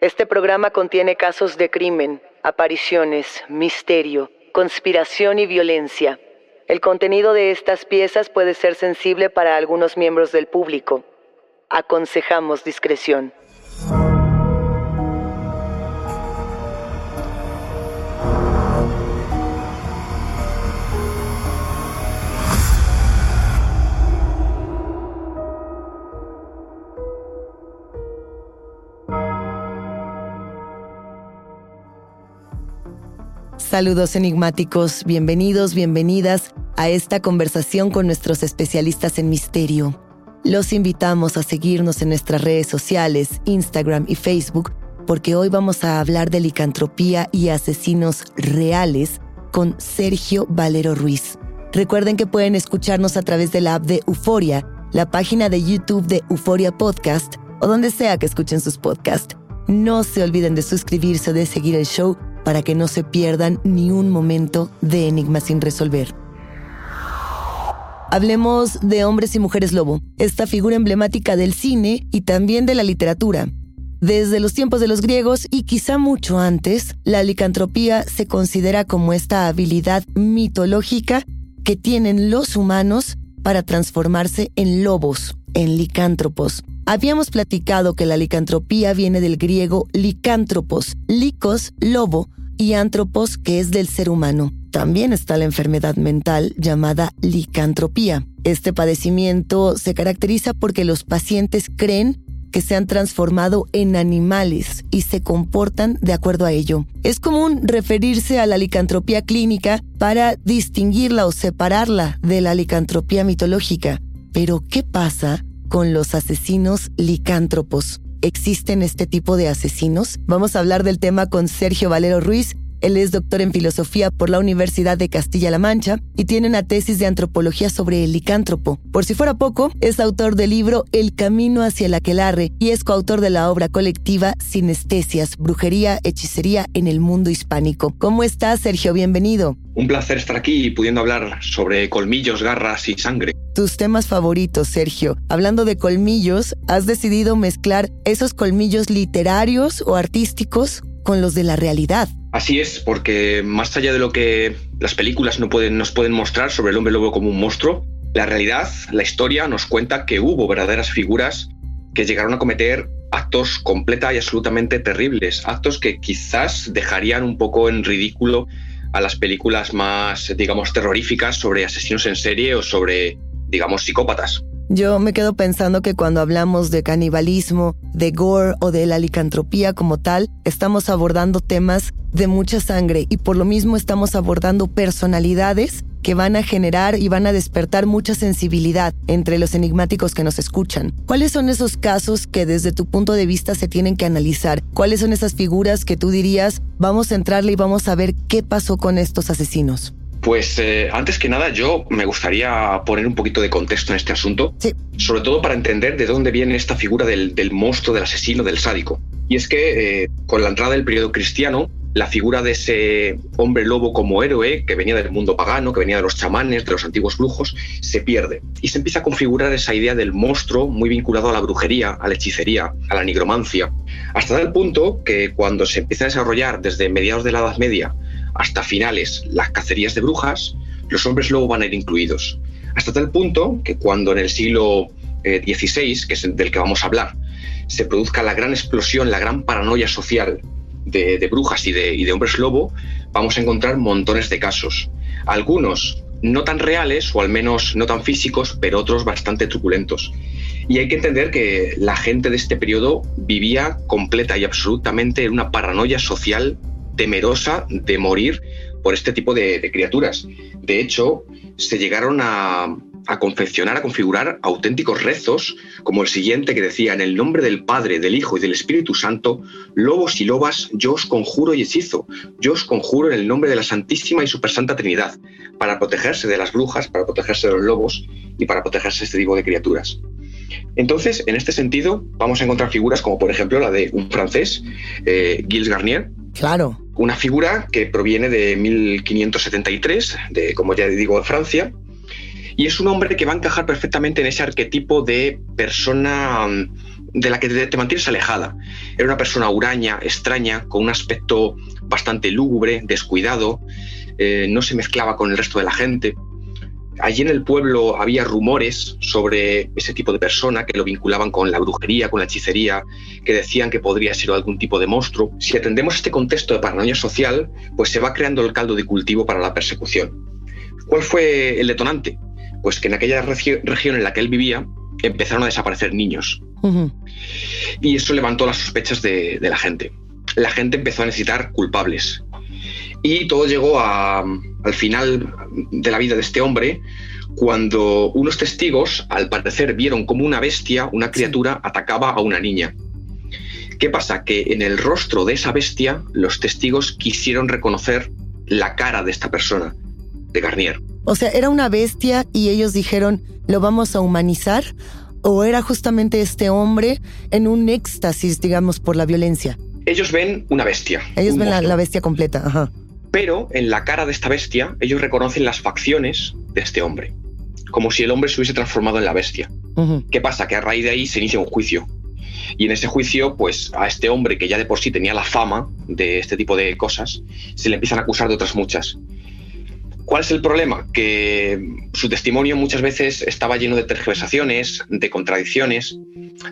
Este programa contiene casos de crimen, apariciones, misterio, conspiración y violencia. El contenido de estas piezas puede ser sensible para algunos miembros del público. Aconsejamos discreción. Saludos enigmáticos, bienvenidos, bienvenidas a esta conversación con nuestros especialistas en misterio. Los invitamos a seguirnos en nuestras redes sociales, Instagram y Facebook, porque hoy vamos a hablar de licantropía y asesinos reales con Sergio Valero Ruiz. Recuerden que pueden escucharnos a través de la app de Euforia, la página de YouTube de Euforia Podcast o donde sea que escuchen sus podcasts. No se olviden de suscribirse o de seguir el show para que no se pierdan ni un momento de Enigma sin resolver. Hablemos de Hombres y Mujeres Lobo, esta figura emblemática del cine y también de la literatura. Desde los tiempos de los griegos y quizá mucho antes, la licantropía se considera como esta habilidad mitológica que tienen los humanos para transformarse en lobos, en licántropos. Habíamos platicado que la licantropía viene del griego licántropos, licos, lobo, y antropos, que es del ser humano. También está la enfermedad mental llamada licantropía. Este padecimiento se caracteriza porque los pacientes creen que se han transformado en animales y se comportan de acuerdo a ello. Es común referirse a la licantropía clínica para distinguirla o separarla de la licantropía mitológica. Pero, ¿qué pasa con los asesinos licántropos? ¿Existen este tipo de asesinos? Vamos a hablar del tema con Sergio Valero Ruiz. Él es doctor en filosofía por la Universidad de Castilla-La Mancha y tiene una tesis de antropología sobre el licántropo. Por si fuera poco, es autor del libro El camino hacia el aquelarre y es coautor de la obra colectiva Sinestesias, brujería, hechicería en el mundo hispánico. ¿Cómo estás, Sergio? Bienvenido. Un placer estar aquí pudiendo hablar sobre colmillos, garras y sangre. Tus temas favoritos, Sergio. Hablando de colmillos, ¿has decidido mezclar esos colmillos literarios o artísticos con los de la realidad? Así es, porque más allá de lo que las películas no pueden, nos pueden mostrar sobre el hombre lobo como un monstruo, la realidad, la historia nos cuenta que hubo verdaderas figuras que llegaron a cometer actos completa y absolutamente terribles, actos que quizás dejarían un poco en ridículo a las películas más, digamos, terroríficas sobre asesinos en serie o sobre, digamos, psicópatas. Yo me quedo pensando que cuando hablamos de canibalismo, de gore o de la licantropía como tal, estamos abordando temas de mucha sangre y por lo mismo estamos abordando personalidades que van a generar y van a despertar mucha sensibilidad entre los enigmáticos que nos escuchan. ¿Cuáles son esos casos que desde tu punto de vista se tienen que analizar? ¿Cuáles son esas figuras que tú dirías, vamos a entrarle y vamos a ver qué pasó con estos asesinos? Pues eh, antes que nada, yo me gustaría poner un poquito de contexto en este asunto, sí. sobre todo para entender de dónde viene esta figura del, del monstruo, del asesino, del sádico. Y es que eh, con la entrada del periodo cristiano, la figura de ese hombre lobo como héroe, que venía del mundo pagano, que venía de los chamanes, de los antiguos brujos, se pierde. Y se empieza a configurar esa idea del monstruo muy vinculado a la brujería, a la hechicería, a la nigromancia, hasta tal punto que cuando se empieza a desarrollar desde mediados de la Edad Media hasta finales las cacerías de brujas, los hombres lobo van a ir incluidos. Hasta tal punto que cuando en el siglo XVI, que es del que vamos a hablar, se produzca la gran explosión, la gran paranoia social de, de brujas y de, y de hombres lobo, vamos a encontrar montones de casos. Algunos no tan reales, o al menos no tan físicos, pero otros bastante truculentos. Y hay que entender que la gente de este periodo vivía completa y absolutamente en una paranoia social temerosa de morir por este tipo de, criaturas. De hecho, se llegaron a, a, confeccionar, a configurar auténticos rezos, como el siguiente que decía, en el nombre del Padre, del Hijo y del Espíritu Santo, lobos y lobas, yo os conjuro y hechizo, yo os conjuro en el nombre de la Santísima y Supersanta Trinidad, para protegerse de las brujas, para protegerse de los lobos y para protegerse de este tipo de criaturas. Entonces, en este sentido, vamos a encontrar figuras como, por ejemplo, la de un francés, eh, Gilles Garnier. Claro. Una figura que proviene de 1573, de, como ya digo, de Francia, y es un hombre que va a encajar perfectamente en ese arquetipo de persona de la que te, te mantienes alejada. Era una persona huraña, extraña, con un aspecto bastante lúgubre, descuidado, eh, no se mezclaba con el resto de la gente. Allí en el pueblo había rumores sobre ese tipo de persona que lo vinculaban con la brujería, con la hechicería, que decían que podría ser algún tipo de monstruo. Si atendemos este contexto de paranoia social, pues se va creando el caldo de cultivo para la persecución. ¿Cuál fue el detonante? Pues que en aquella regi región en la que él vivía empezaron a desaparecer niños. Uh -huh. Y eso levantó las sospechas de, de la gente. La gente empezó a necesitar culpables, y todo llegó a, al final de la vida de este hombre cuando unos testigos, al parecer, vieron como una bestia, una criatura, atacaba a una niña. ¿Qué pasa? Que en el rostro de esa bestia los testigos quisieron reconocer la cara de esta persona, de Garnier. O sea, era una bestia y ellos dijeron, lo vamos a humanizar. ¿O era justamente este hombre en un éxtasis, digamos, por la violencia? Ellos ven una bestia. Ellos un ven la, la, bestia completa, ajá pero en la cara de esta bestia ellos reconocen las facciones de este hombre, como si el hombre se hubiese transformado en la bestia. Uh -huh. ¿Qué pasa? Que a raíz de ahí se inicia un juicio. Y en ese juicio, pues a este hombre que ya de por sí tenía la fama de este tipo de cosas, se le empiezan a acusar de otras muchas. ¿Cuál es el problema? Que su testimonio muchas veces estaba lleno de tergiversaciones, de contradicciones.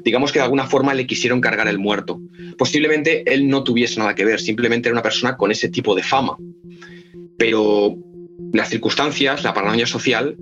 Digamos que de alguna forma le quisieron cargar el muerto. Posiblemente él no tuviese nada que ver, simplemente era una persona con ese tipo de fama. Pero las circunstancias, la paranoia social,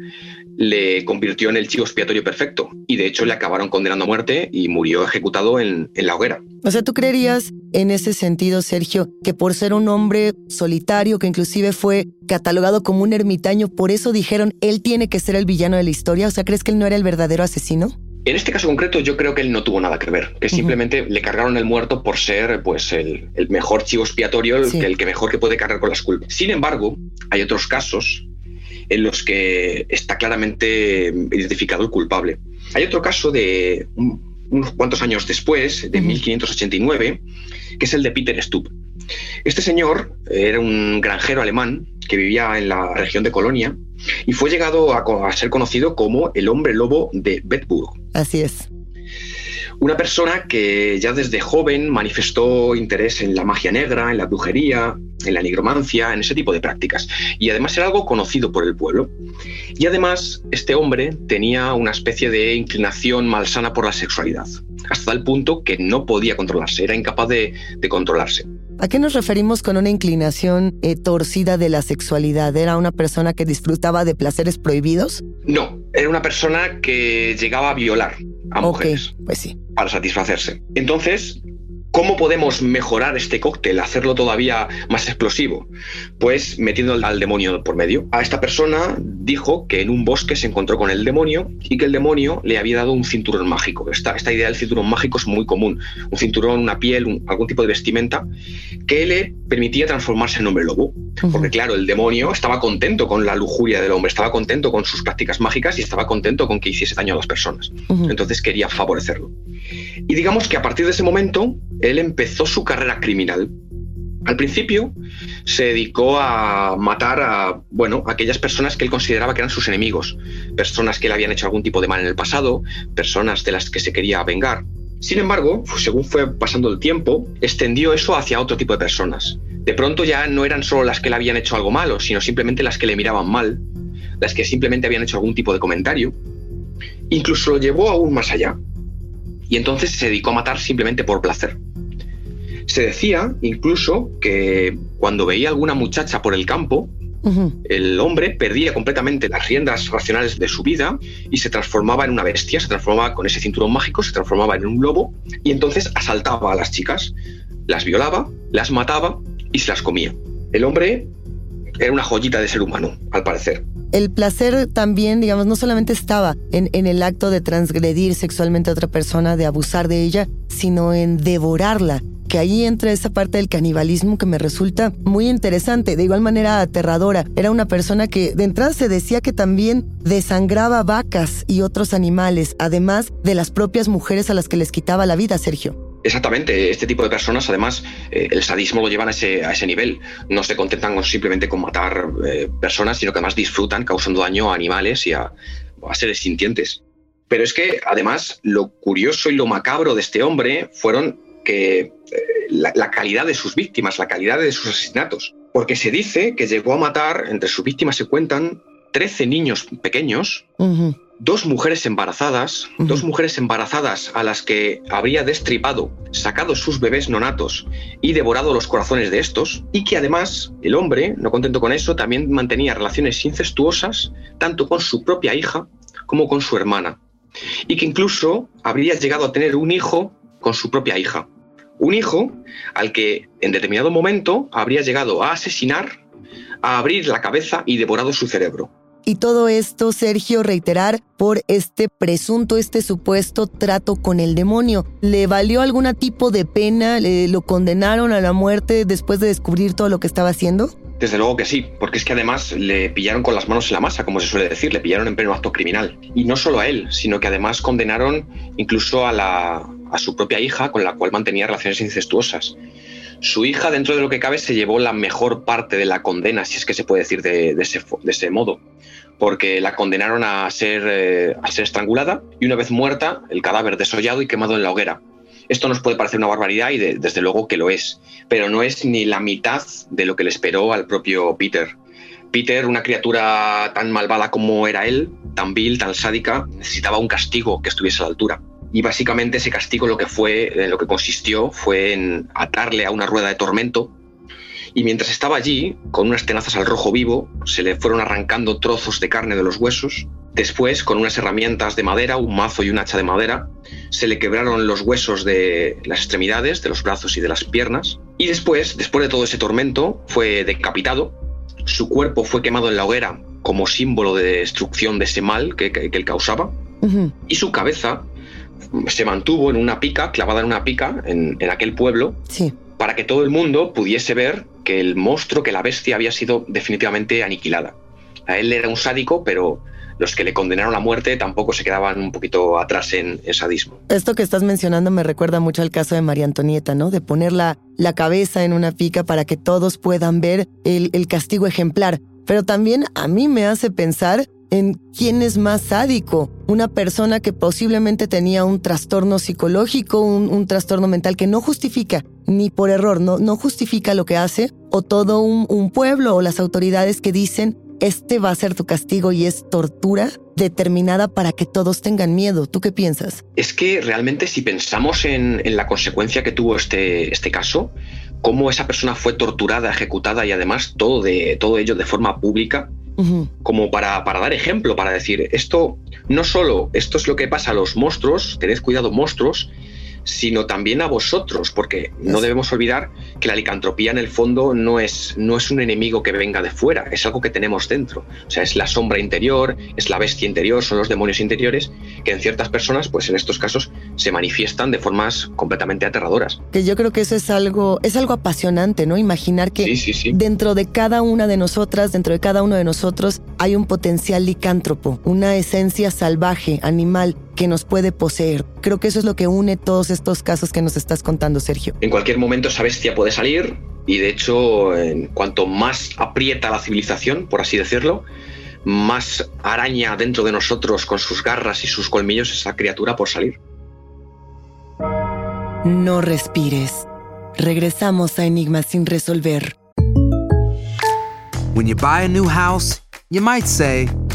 le convirtió en el chivo expiatorio perfecto y de hecho le acabaron condenando a muerte y murió ejecutado en, en, la hoguera. O sea, ¿tú creerías en ese sentido, Sergio, que por ser un hombre solitario, que inclusive fue catalogado como un ermitaño, por eso dijeron, él tiene que ser el villano de la historia? O sea, ¿crees que él no era el verdadero asesino? En este caso concreto yo creo que él no tuvo nada que ver, que simplemente uh -huh. le cargaron el muerto por ser pues el, el mejor chivo expiatorio, el, sí. el que mejor que puede cargar con las culpas. Sin embargo, hay otros casos en los que está claramente identificado el culpable. Hay otro caso de unos cuantos años después, de uh -huh. 1589, que es el de Peter Stubb. Este señor era un granjero alemán que vivía en la región de Colonia y fue llegado a, a ser conocido como el hombre lobo de Bedburg. Así es. Una persona que ya desde joven manifestó interés en la magia negra, en la brujería, en la nigromancia, en ese tipo de prácticas. Y además era algo conocido por el pueblo. Y además este hombre tenía una especie de inclinación malsana por la sexualidad, hasta el punto que no podía controlarse, era incapaz de, de controlarse. ¿A qué nos referimos con una inclinación eh, torcida de la sexualidad? ¿Era una persona que disfrutaba de placeres prohibidos? No, era una persona que llegaba a violar a mujeres. Pues sí. Para satisfacerse. Entonces, ¿Cómo podemos mejorar este cóctel, hacerlo todavía más explosivo? Pues metiendo al demonio por medio. A esta persona dijo que en un bosque se encontró con el demonio y que el demonio le había dado un cinturón mágico. Esta, esta idea del cinturón mágico es muy común. Un cinturón, una piel, algún tipo de vestimenta que le permitía transformarse en hombre lobo. Porque claro, el demonio estaba contento con la lujuria del hombre, estaba contento con sus prácticas mágicas y estaba contento con que hiciese daño a las personas. Entonces quería favorecerlo. Y digamos que a partir de ese momento, él empezó su carrera criminal. Al principio se dedicó a matar a, bueno, aquellas personas que él consideraba que eran sus enemigos, personas que le habían hecho algún tipo de mal en el pasado, personas de las que se quería vengar. Sin embargo, según fue pasando el tiempo, extendió eso hacia otro tipo de personas. De pronto ya no eran solo las que le habían hecho algo malo, sino simplemente las que le miraban mal, las que simplemente habían hecho algún tipo de comentario. Incluso lo llevó aún más allá. Y entonces se dedicó a matar simplemente por placer. Se decía incluso que cuando veía alguna muchacha por el campo, el hombre perdía completamente las riendas racionales de su vida y se transformaba en una bestia, se transformaba con ese cinturón mágico, se transformaba en un lobo y entonces asaltaba a las chicas, las violaba, las mataba y se las comía. El hombre era una joyita de ser humano, al parecer. El placer también, digamos, no solamente estaba en, en, el acto de transgredir sexualmente a otra persona, de abusar de ella, sino en devorarla que ahí entra esa parte del canibalismo que me resulta muy interesante, de igual manera aterradora. Era una persona que de entrada se decía que también desangraba vacas y otros animales, además de las propias mujeres a las que les quitaba la vida, Sergio. Exactamente, este tipo de personas, además, eh, el sadismo lo llevan a ese, a ese, nivel. No se contentan simplemente con matar eh, personas, sino que además disfrutan causando daño a animales y a, seres sintientes. Pero es que, además, lo curioso y lo macabro de este hombre fueron que eh, la, calidad de sus víctimas, la calidad de sus asesinatos. Porque se dice que llegó a matar, entre sus víctimas se cuentan 13 niños pequeños, dos mujeres embarazadas, dos mujeres embarazadas a las que habría destripado, sacado sus bebés nonatos y devorado los corazones de estos, y que además el hombre, no contento con eso, también mantenía relaciones incestuosas tanto con su propia hija como con su hermana, y que incluso habría llegado a tener un hijo con su propia hija. Un hijo al que en determinado momento habría llegado a asesinar, a abrir la cabeza y devorado su cerebro. Y todo esto, Sergio, reiterar por este presunto, este supuesto trato con el demonio. ¿Le valió algún tipo de pena? ¿Le, ¿Lo condenaron a la muerte después de descubrir todo lo que estaba haciendo? Desde luego que sí, porque es que además le pillaron con las manos en la masa, como se suele decir, le pillaron en pleno acto criminal. Y no solo a él, sino que además condenaron incluso a, la, a su propia hija, con la cual mantenía relaciones incestuosas. Su hija, dentro de lo que cabe, se llevó la mejor parte de la condena, si es que se puede decir de, ese, modo, porque la condenaron a ser, eh, a ser estrangulada y una vez muerta, el cadáver desollado y quemado en la hoguera. Esto nos puede parecer una barbaridad y desde luego que lo es, pero no es ni la mitad de lo que le esperó al propio Peter. Peter, una criatura tan malvada como era él, tan vil, tan sádica, necesitaba un castigo que estuviese a la altura. Y básicamente ese castigo lo que fue, en lo que consistió, fue en atarle a una rueda de tormento. Y mientras estaba allí, con unas tenazas al rojo vivo, se le fueron arrancando trozos de carne de los huesos Después, con unas herramientas de madera, un mazo y un hacha de madera, se le quebraron los huesos de las extremidades, de los brazos y de las piernas. Y después, después de todo ese tormento, fue decapitado. Su cuerpo fue quemado en la hoguera como símbolo de destrucción de ese mal que, él causaba. Y su cabeza se mantuvo en una pica, clavada en una pica, en, aquel pueblo, para que todo el mundo pudiese ver que el monstruo, que la bestia había sido definitivamente aniquilada. A él era un sádico, pero los que le condenaron a muerte tampoco se quedaban un poquito atrás en, el sadismo. Esto que estás mencionando me recuerda mucho al caso de María Antonieta, ¿no? De poner la, cabeza en una pica para que todos puedan ver el, castigo ejemplar. Pero también a mí me hace pensar en quién es más sádico. Una persona que posiblemente tenía un trastorno psicológico, un, trastorno mental que no justifica, ni por error, no, no justifica lo que hace, o todo un, un pueblo o las autoridades que dicen este va a ser tu castigo y es tortura determinada para que todos tengan miedo. ¿Tú qué piensas? Es que realmente si pensamos en, la consecuencia que tuvo este, este caso, cómo esa persona fue torturada, ejecutada y además todo, de, todo ello de forma pública, como para, para dar ejemplo, para decir, esto no solo, esto es lo que pasa a los monstruos, tened cuidado monstruos, sino también a vosotros, porque no debemos olvidar que la licantropía en el fondo no es, no es un enemigo que venga de fuera, es algo que tenemos dentro. O sea, es la sombra interior, es la bestia interior, son los demonios interiores que en ciertas personas, pues en estos casos, se manifiestan de formas completamente aterradoras. Que yo creo que eso es algo, es algo apasionante, ¿no? Imaginar que dentro de cada una de nosotras, dentro de cada uno de nosotros, hay un potencial licántropo, una esencia salvaje, animal, que nos puede poseer. Creo que eso es lo que une todos estos casos que nos estás contando, Sergio. En cualquier momento esa bestia puede salir y de hecho, en cuanto más aprieta la civilización, por así decirlo, más araña dentro de nosotros con sus garras y sus colmillos esa criatura por salir. No respires. Regresamos a Enigmas sin resolver. When you buy a new house, you might say,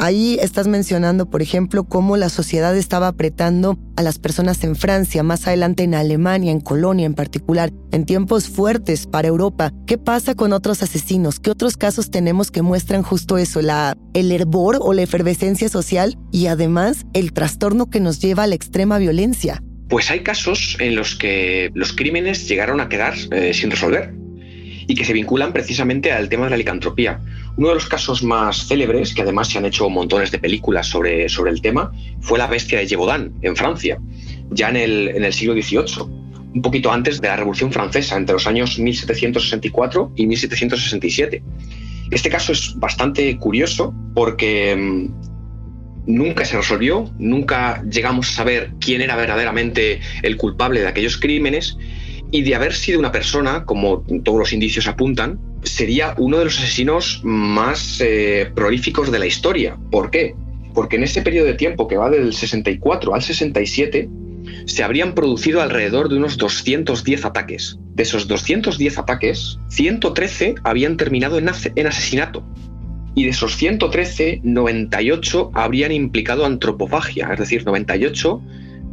Ahí estás mencionando, por ejemplo, cómo la sociedad estaba apretando a las personas en Francia, más adelante en Alemania, en Colonia en particular, en tiempos fuertes para Europa. ¿Qué pasa con otros asesinos? ¿Qué otros casos tenemos que muestran justo eso, la, el hervor o la efervescencia social y además el trastorno que nos lleva a la extrema violencia? Pues hay casos en los que los crímenes llegaron a quedar eh, sin resolver y que se vinculan precisamente al tema de la licantropía. Uno de los casos más célebres, que además se han hecho montones de películas sobre, sobre el tema, fue la bestia de Gévaudan, en Francia, ya en el, en el siglo XVIII, un poquito antes de la Revolución Francesa, entre los años 1764 y 1767. Este caso es bastante curioso porque mm, nunca se resolvió, nunca llegamos a saber quién era verdaderamente el culpable de aquellos crímenes y de haber sido una persona, como todos los indicios apuntan, sería uno de los asesinos más eh, prolíficos de la historia. ¿Por qué? Porque en ese periodo de tiempo que va del 64 al 67, se habrían producido alrededor de unos 210 ataques. De esos 210 ataques, 113 habían terminado en, en asesinato. Y de esos 113, 98 habrían implicado antropofagia, es decir, 98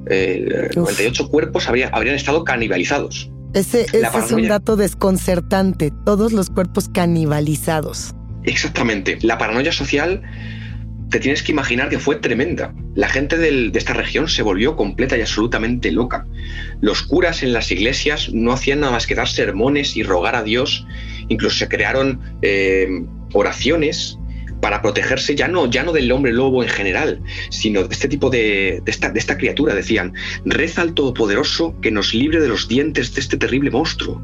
98 eh, cuerpos habrían estado canibalizados. Ese, es un dato desconcertante, todos los cuerpos canibalizados. Exactamente. La paranoia social te tienes que imaginar que fue tremenda. La gente de esta región se volvió completa y absolutamente loca. Los curas en las iglesias no hacían nada más que dar sermones y rogar a Dios. Incluso se crearon eh, oraciones para protegerse ya no, ya no del hombre lobo en general, sino de este tipo de, esta, de esta criatura. Decían, reza al Todopoderoso que nos libre de los dientes de este terrible monstruo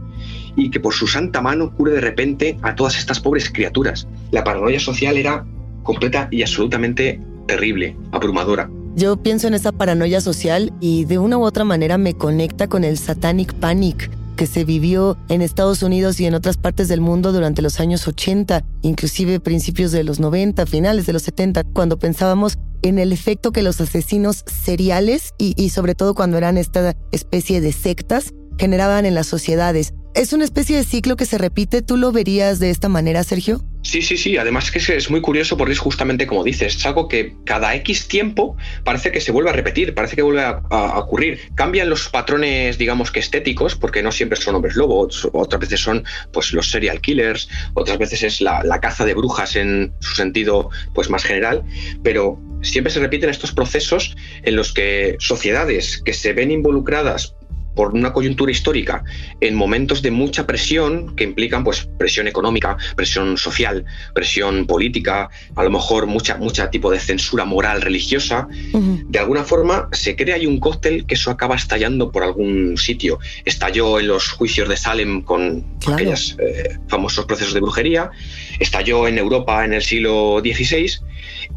y que por su santa mano cure de repente a todas estas pobres criaturas. La paranoia social era completa y absolutamente terrible, abrumadora. Yo pienso en esa paranoia social y de una u otra manera me conecta con el satanic panic que se vivió en Estados Unidos y en otras partes del mundo durante los años 80, inclusive principios de los 90, finales de los 70, cuando pensábamos en el efecto que los asesinos seriales y, sobre todo cuando eran esta especie de sectas generaban en las sociedades. ¿Es una especie de ciclo que se repite? ¿Tú lo verías de esta manera, Sergio? Sí, sí, sí. Además que es muy curioso porque es justamente como dices, es algo que cada X tiempo parece que se vuelve a repetir, parece que vuelve a, ocurrir. Cambian los patrones, digamos que estéticos, porque no siempre son hombres lobos, otras veces son pues los serial killers, otras veces es la, la caza de brujas en su sentido pues más general, pero siempre se repiten estos procesos en los que sociedades que se ven involucradas por una coyuntura histórica en momentos de mucha presión que implican pues presión económica, presión social, presión política, a lo mejor mucha mucha tipo de censura moral religiosa, de alguna forma se crea ahí un cóctel que eso acaba estallando por algún sitio. Estalló en los juicios de Salem con aquellos eh, famosos procesos de brujería, estalló en Europa en el siglo XVI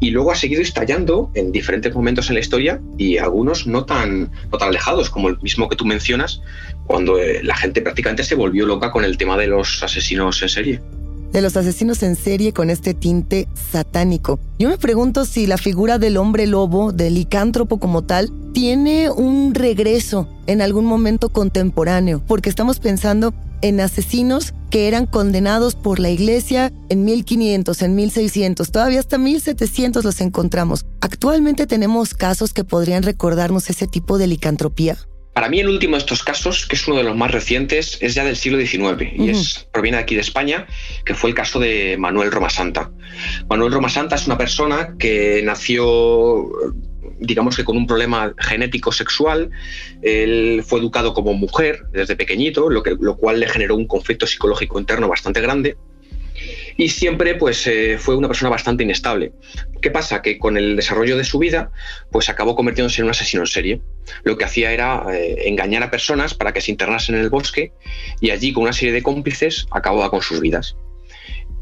y luego ha seguido estallando en diferentes momentos en la historia y algunos no tan, no tan alejados, como el mismo que tú mencionas, cuando eh, la gente prácticamente se volvió loca con el tema de los asesinos en serie de los asesinos en serie con este tinte satánico. Yo me pregunto si la figura del hombre lobo, del licántropo como tal, tiene un regreso en algún momento contemporáneo, porque estamos pensando en asesinos que eran condenados por la iglesia en 1500, en 1600, todavía hasta 1700 los encontramos. Actualmente tenemos casos que podrían recordarnos ese tipo de licantropía. Para mí el último de estos casos, que es uno de los más recientes, es ya del siglo XIX y es, proviene de aquí de España, que fue el caso de Manuel Romasanta. Manuel Romasanta es una persona que nació digamos que con un problema genético sexual, él fue educado como mujer desde pequeñito, lo, que, lo cual le generó un conflicto psicológico interno bastante grande y siempre pues eh, fue una persona bastante inestable. ¿Qué pasa? Que con el desarrollo de su vida pues acabó convirtiéndose en un asesino en serie. Lo que hacía era eh, engañar a personas para que se internasen en el bosque y allí con una serie de cómplices acababa con sus vidas.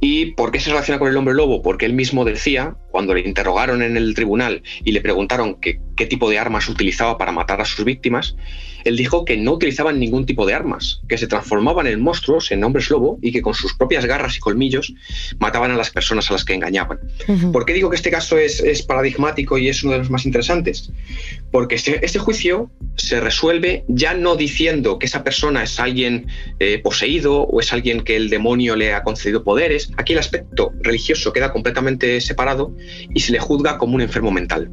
¿Y por qué se relaciona con el hombre lobo? Porque él mismo decía, cuando le interrogaron en el tribunal y le preguntaron qué tipo de armas utilizaba para matar a sus víctimas, él dijo que no utilizaban ningún tipo de armas, que se transformaban en monstruos, en hombres lobo, y que con sus propias garras y colmillos mataban a las personas a las que engañaban. ¿Por qué digo que este caso es, paradigmático y es uno de los más interesantes? Porque este, este, juicio se resuelve ya no diciendo que esa persona es alguien eh, poseído o es alguien que el demonio le ha concedido poderes. Aquí el aspecto religioso queda completamente separado y se le juzga como un enfermo mental.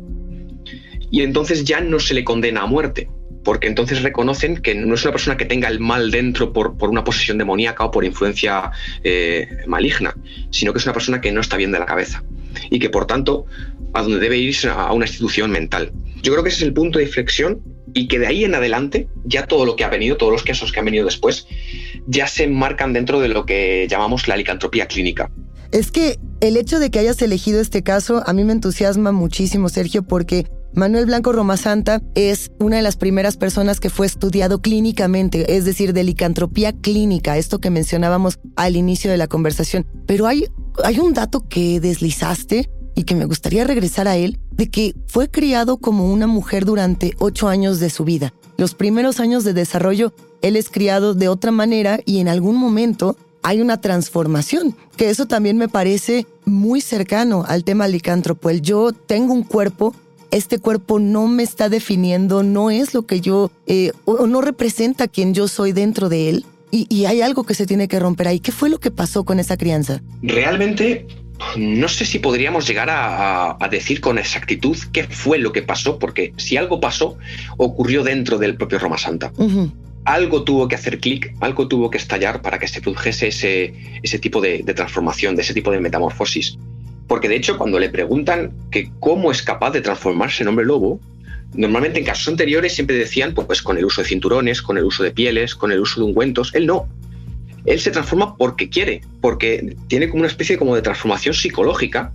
Y entonces ya no se le condena a muerte, porque entonces reconocen que no es una persona que tenga el mal dentro por, por una posesión demoníaca o por influencia eh, maligna, sino que es una persona que no está bien de la cabeza y que por tanto a donde debe irse a una institución mental. Yo creo que ese es el punto de inflexión y que de ahí en adelante ya todo lo que ha venido, todos los casos que han venido después, ya se enmarcan dentro de lo que llamamos la licantropía clínica. Es que el hecho de que hayas elegido este caso a mí me entusiasma muchísimo, Sergio, porque Manuel Blanco Romasanta es una de las primeras personas que fue estudiado clínicamente, es decir, de licantropía clínica, esto que mencionábamos al inicio de la conversación. Pero hay, hay un dato que deslizaste y que me gustaría regresar a él, de que fue criado como una mujer durante ocho años de su vida. Los primeros años de desarrollo, él es criado de otra manera y en algún momento hay una transformación, que eso también me parece muy cercano al tema licántropo. El yo tengo un cuerpo este cuerpo no me está definiendo, no es lo que yo, eh, o no representa quien yo soy dentro de él. Y, hay algo que se tiene que romper ahí. ¿Qué fue lo que pasó con esa crianza? Realmente no sé si podríamos llegar a, decir con exactitud qué fue lo que pasó, porque si algo pasó, ocurrió dentro del propio Roma Santa. Algo tuvo que hacer clic, algo tuvo que estallar para que se produjese ese, ese tipo de, de, transformación, de ese tipo de metamorfosis. Porque de hecho, cuando le preguntan que cómo es capaz de transformarse en hombre lobo, normalmente en casos anteriores siempre decían, pues con el uso de cinturones, con el uso de pieles, con el uso de ungüentos. Él no. Él se transforma porque quiere, porque tiene como una especie como de transformación psicológica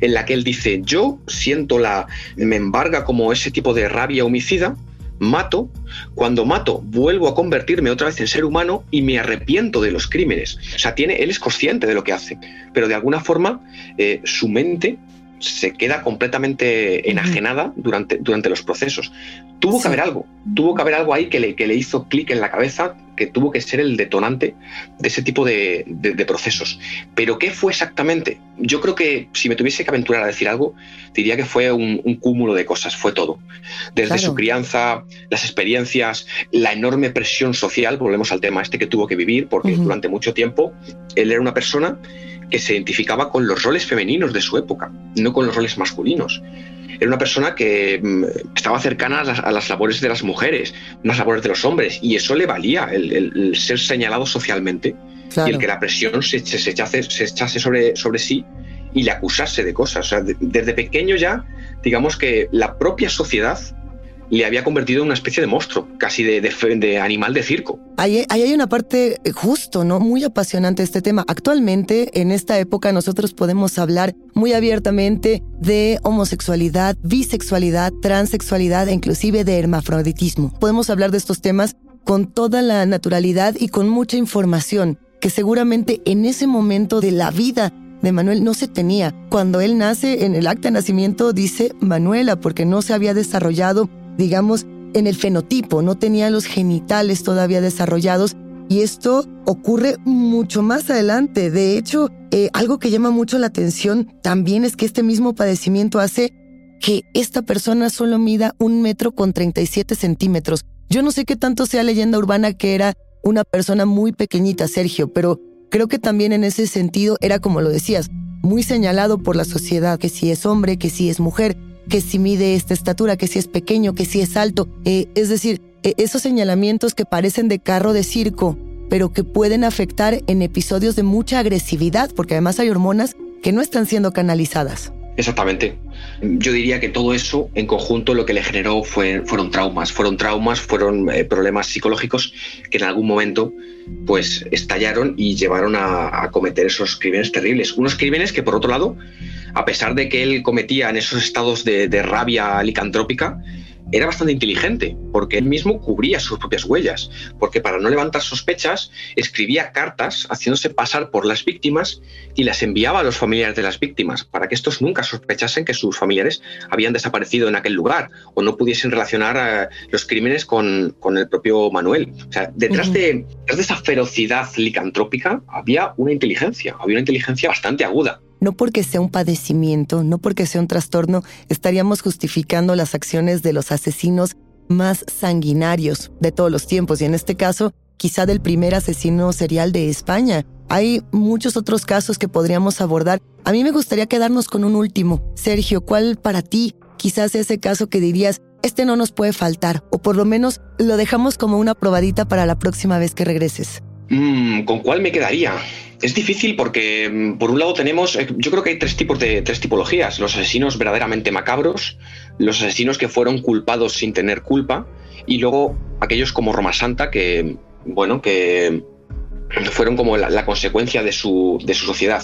en la que él dice, yo siento la, me embarga como ese tipo de rabia homicida, mato, cuando mato vuelvo a convertirme otra vez en ser humano y me arrepiento de los crímenes. O sea, tiene, él es consciente de lo que hace, pero de alguna forma eh, su mente se queda completamente enajenada durante, durante los procesos. Tuvo que haber algo, tuvo que haber algo ahí que le, que le hizo clic en la cabeza, que tuvo que ser el detonante de ese tipo de, procesos. Pero ¿qué fue exactamente? Yo creo que si me tuviese que aventurar a decir algo, diría que fue un, cúmulo de cosas, fue todo. Desde su crianza, las experiencias, la enorme presión social, volvemos al tema este que tuvo que vivir, porque durante mucho tiempo él era una persona que se identificaba con los roles femeninos de su época, no con los roles masculinos era una persona que mm, estaba cercana a las, labores de las mujeres, no a las labores de los hombres, y eso le valía, el, ser señalado socialmente y el que la presión se, se, echase, sobre, sobre sí y le acusase de cosas. desde pequeño ya, digamos que la propia sociedad le había convertido en una especie de monstruo, casi de, de, animal de circo. Ahí, hay una parte eh, justo, ¿no? Muy apasionante este tema. Actualmente, en esta época, nosotros podemos hablar muy abiertamente de homosexualidad, bisexualidad, transexualidad e inclusive de hermafroditismo. Podemos hablar de estos temas con toda la naturalidad y con mucha información que seguramente en ese momento de la vida de Manuel no se tenía. Cuando él nace, en el acta de nacimiento dice Manuela, porque no se había desarrollado digamos, en el fenotipo, no tenía los genitales todavía desarrollados y esto ocurre mucho más adelante. De hecho, eh, algo que llama mucho la atención también es que este mismo padecimiento hace que esta persona solo mida un metro con 37 centímetros. Yo no sé qué tanto sea leyenda urbana que era una persona muy pequeñita, Sergio, pero creo que también en ese sentido era como lo decías, muy señalado por la sociedad, que si es hombre, que si es mujer, que si mide esta estatura, que si es pequeño, que si es alto. Eh, es decir, e, esos señalamientos que parecen de carro de circo, pero que pueden afectar en episodios de mucha agresividad, porque además hay hormonas que no están siendo canalizadas. Exactamente. Yo diría que todo eso en conjunto lo que le generó fue, fueron traumas, fueron traumas, fueron eh, problemas psicológicos que en algún momento pues estallaron y llevaron a, cometer esos crímenes terribles. Unos crímenes que por otro lado, a pesar de que él cometía en esos estados de, de rabia licantrópica, era bastante inteligente, porque él mismo cubría sus propias huellas, porque para no levantar sospechas escribía cartas haciéndose pasar por las víctimas y las enviaba a los familiares de las víctimas, para que estos nunca sospechasen que sus familiares habían desaparecido en aquel lugar o no pudiesen relacionar eh, los crímenes con, el propio Manuel. O sea, detrás, de, detrás de esa ferocidad licantrópica había una inteligencia, había una inteligencia bastante aguda no porque sea un padecimiento, no porque sea un trastorno, estaríamos justificando las acciones de los asesinos más sanguinarios de todos los tiempos y en este caso quizá del primer asesino serial de España. Hay muchos otros casos que podríamos abordar. A mí me gustaría quedarnos con un último. Sergio, ¿cuál para ti quizás ese caso que dirías, este no nos puede faltar, o por lo menos lo dejamos como una probadita para la próxima vez que regreses? Mm, ¿Con cuál me quedaría? Es difícil porque, mm, por un lado, tenemos, eh, yo creo que hay tres tipos de tres tipologías: los asesinos verdaderamente macabros, los asesinos que fueron culpados sin tener culpa, y luego aquellos como Roma Santa que, bueno, que fueron como la, consecuencia de su, de su sociedad.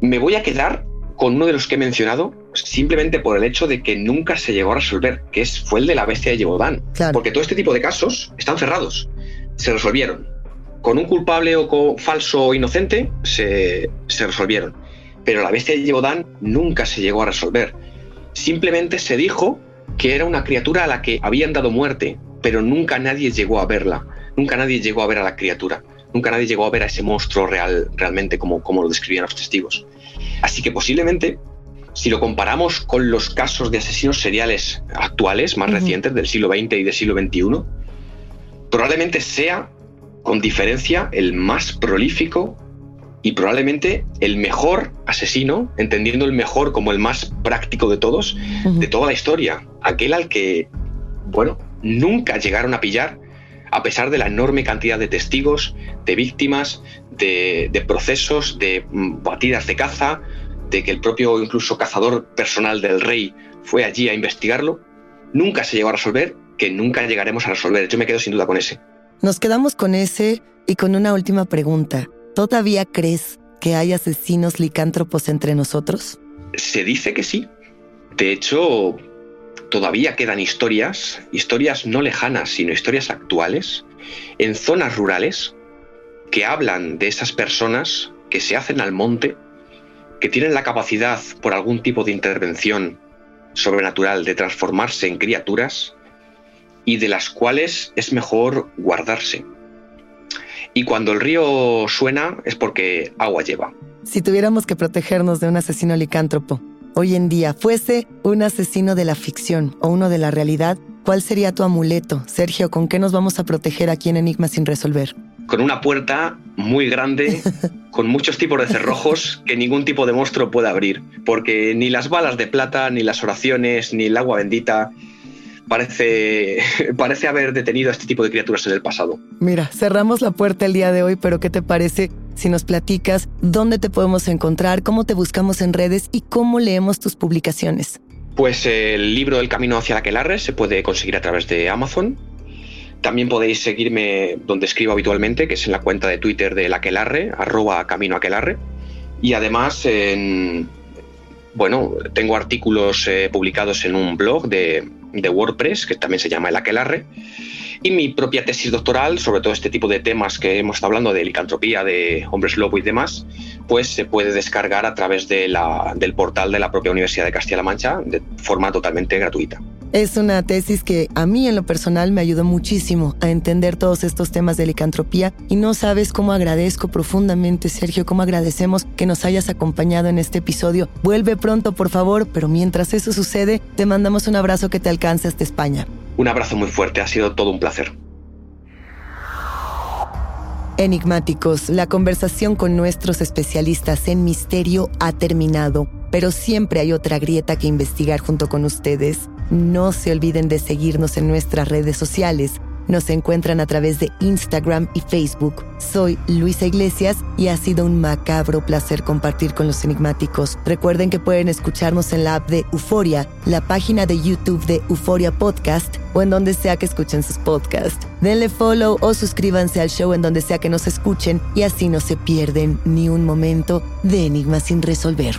Me voy a quedar con uno de los que he mencionado simplemente por el hecho de que nunca se llegó a resolver, que es, fue el de la bestia de Yebodan. Porque todo este tipo de casos están cerrados, se resolvieron con un culpable o falso o inocente se, resolvieron. Pero la bestia de Yeodan nunca se llegó a resolver. Simplemente se dijo que era una criatura a la que habían dado muerte, pero nunca nadie llegó a verla. Nunca nadie llegó a ver a la criatura. Nunca nadie llegó a ver a ese monstruo real, realmente como, como lo describían los testigos. Así que posiblemente, si lo comparamos con los casos de asesinos seriales actuales, más recientes, del siglo XX y del siglo XXI, probablemente sea con diferencia el más prolífico y probablemente el mejor asesino, entendiendo el mejor como el más práctico de todos, de toda la historia. Aquel al que, bueno, nunca llegaron a pillar, a pesar de la enorme cantidad de testigos, de víctimas, de, de procesos, de mm, batidas de caza, de que el propio incluso cazador personal del rey fue allí a investigarlo. Nunca se llegó a resolver, que nunca llegaremos a resolver. Yo me quedo sin duda con ese. Nos quedamos con ese y con una última pregunta. ¿Todavía crees que hay asesinos licántropos entre nosotros? Se dice que sí. De hecho, todavía quedan historias, historias no lejanas, sino historias actuales, en zonas rurales que hablan de esas personas que se hacen al monte, que tienen la capacidad por algún tipo de intervención sobrenatural de transformarse en criaturas y de las cuales es mejor guardarse. Y cuando el río suena es porque agua lleva. Si tuviéramos que protegernos de un asesino licántropo, hoy en día fuese un asesino de la ficción o uno de la realidad, ¿cuál sería tu amuleto? Sergio, ¿con qué nos vamos a proteger aquí en Enigma sin resolver? Con una puerta muy grande, con muchos tipos de cerrojos que ningún tipo de monstruo puede abrir, porque ni las balas de plata, ni las oraciones, ni el agua bendita, parece, parece haber detenido a este tipo de criaturas en el pasado. Mira, cerramos la puerta el día de hoy, pero ¿qué te parece si nos platicas dónde te podemos encontrar, cómo te buscamos en redes y cómo leemos tus publicaciones? Pues el libro El Camino hacia la Aquelarre se puede conseguir a través de Amazon. También podéis seguirme donde escribo habitualmente, que es en la cuenta de Twitter de la Aquelarre, arroba Camino Aquelarre. Y además, en, bueno, tengo artículos eh, publicados en un blog de, WordPress, que también se llama El Aquelarre, y mi propia tesis doctoral sobre todo este tipo de temas que hemos estado hablando de licantropía, de hombres lobo y demás, pues se puede descargar a través del portal de la propia Universidad de Castilla-La Mancha de forma totalmente gratuita. Es una tesis que a mí en lo personal me ayudó muchísimo a entender todos estos temas de licantropía y no sabes cómo agradezco profundamente, Sergio, cómo agradecemos que nos hayas acompañado en este episodio. Vuelve pronto, por favor, pero mientras eso sucede, te mandamos un abrazo que te alcance hasta España. Un abrazo muy fuerte, ha sido todo un placer. Enigmáticos, la conversación con nuestros especialistas en misterio ha terminado, pero siempre hay otra grieta que investigar junto con ustedes. No se olviden de seguirnos en nuestras redes sociales. Nos encuentran a través de Instagram y Facebook. Soy Luisa Iglesias y ha sido un macabro placer compartir con los enigmáticos. Recuerden que pueden escucharnos en la app de Euforia, la página de YouTube de Euforia Podcast o en donde sea que escuchen sus podcasts. Denle follow o suscríbanse al show en donde sea que nos escuchen y así no se pierden ni un momento de enigmas sin resolver.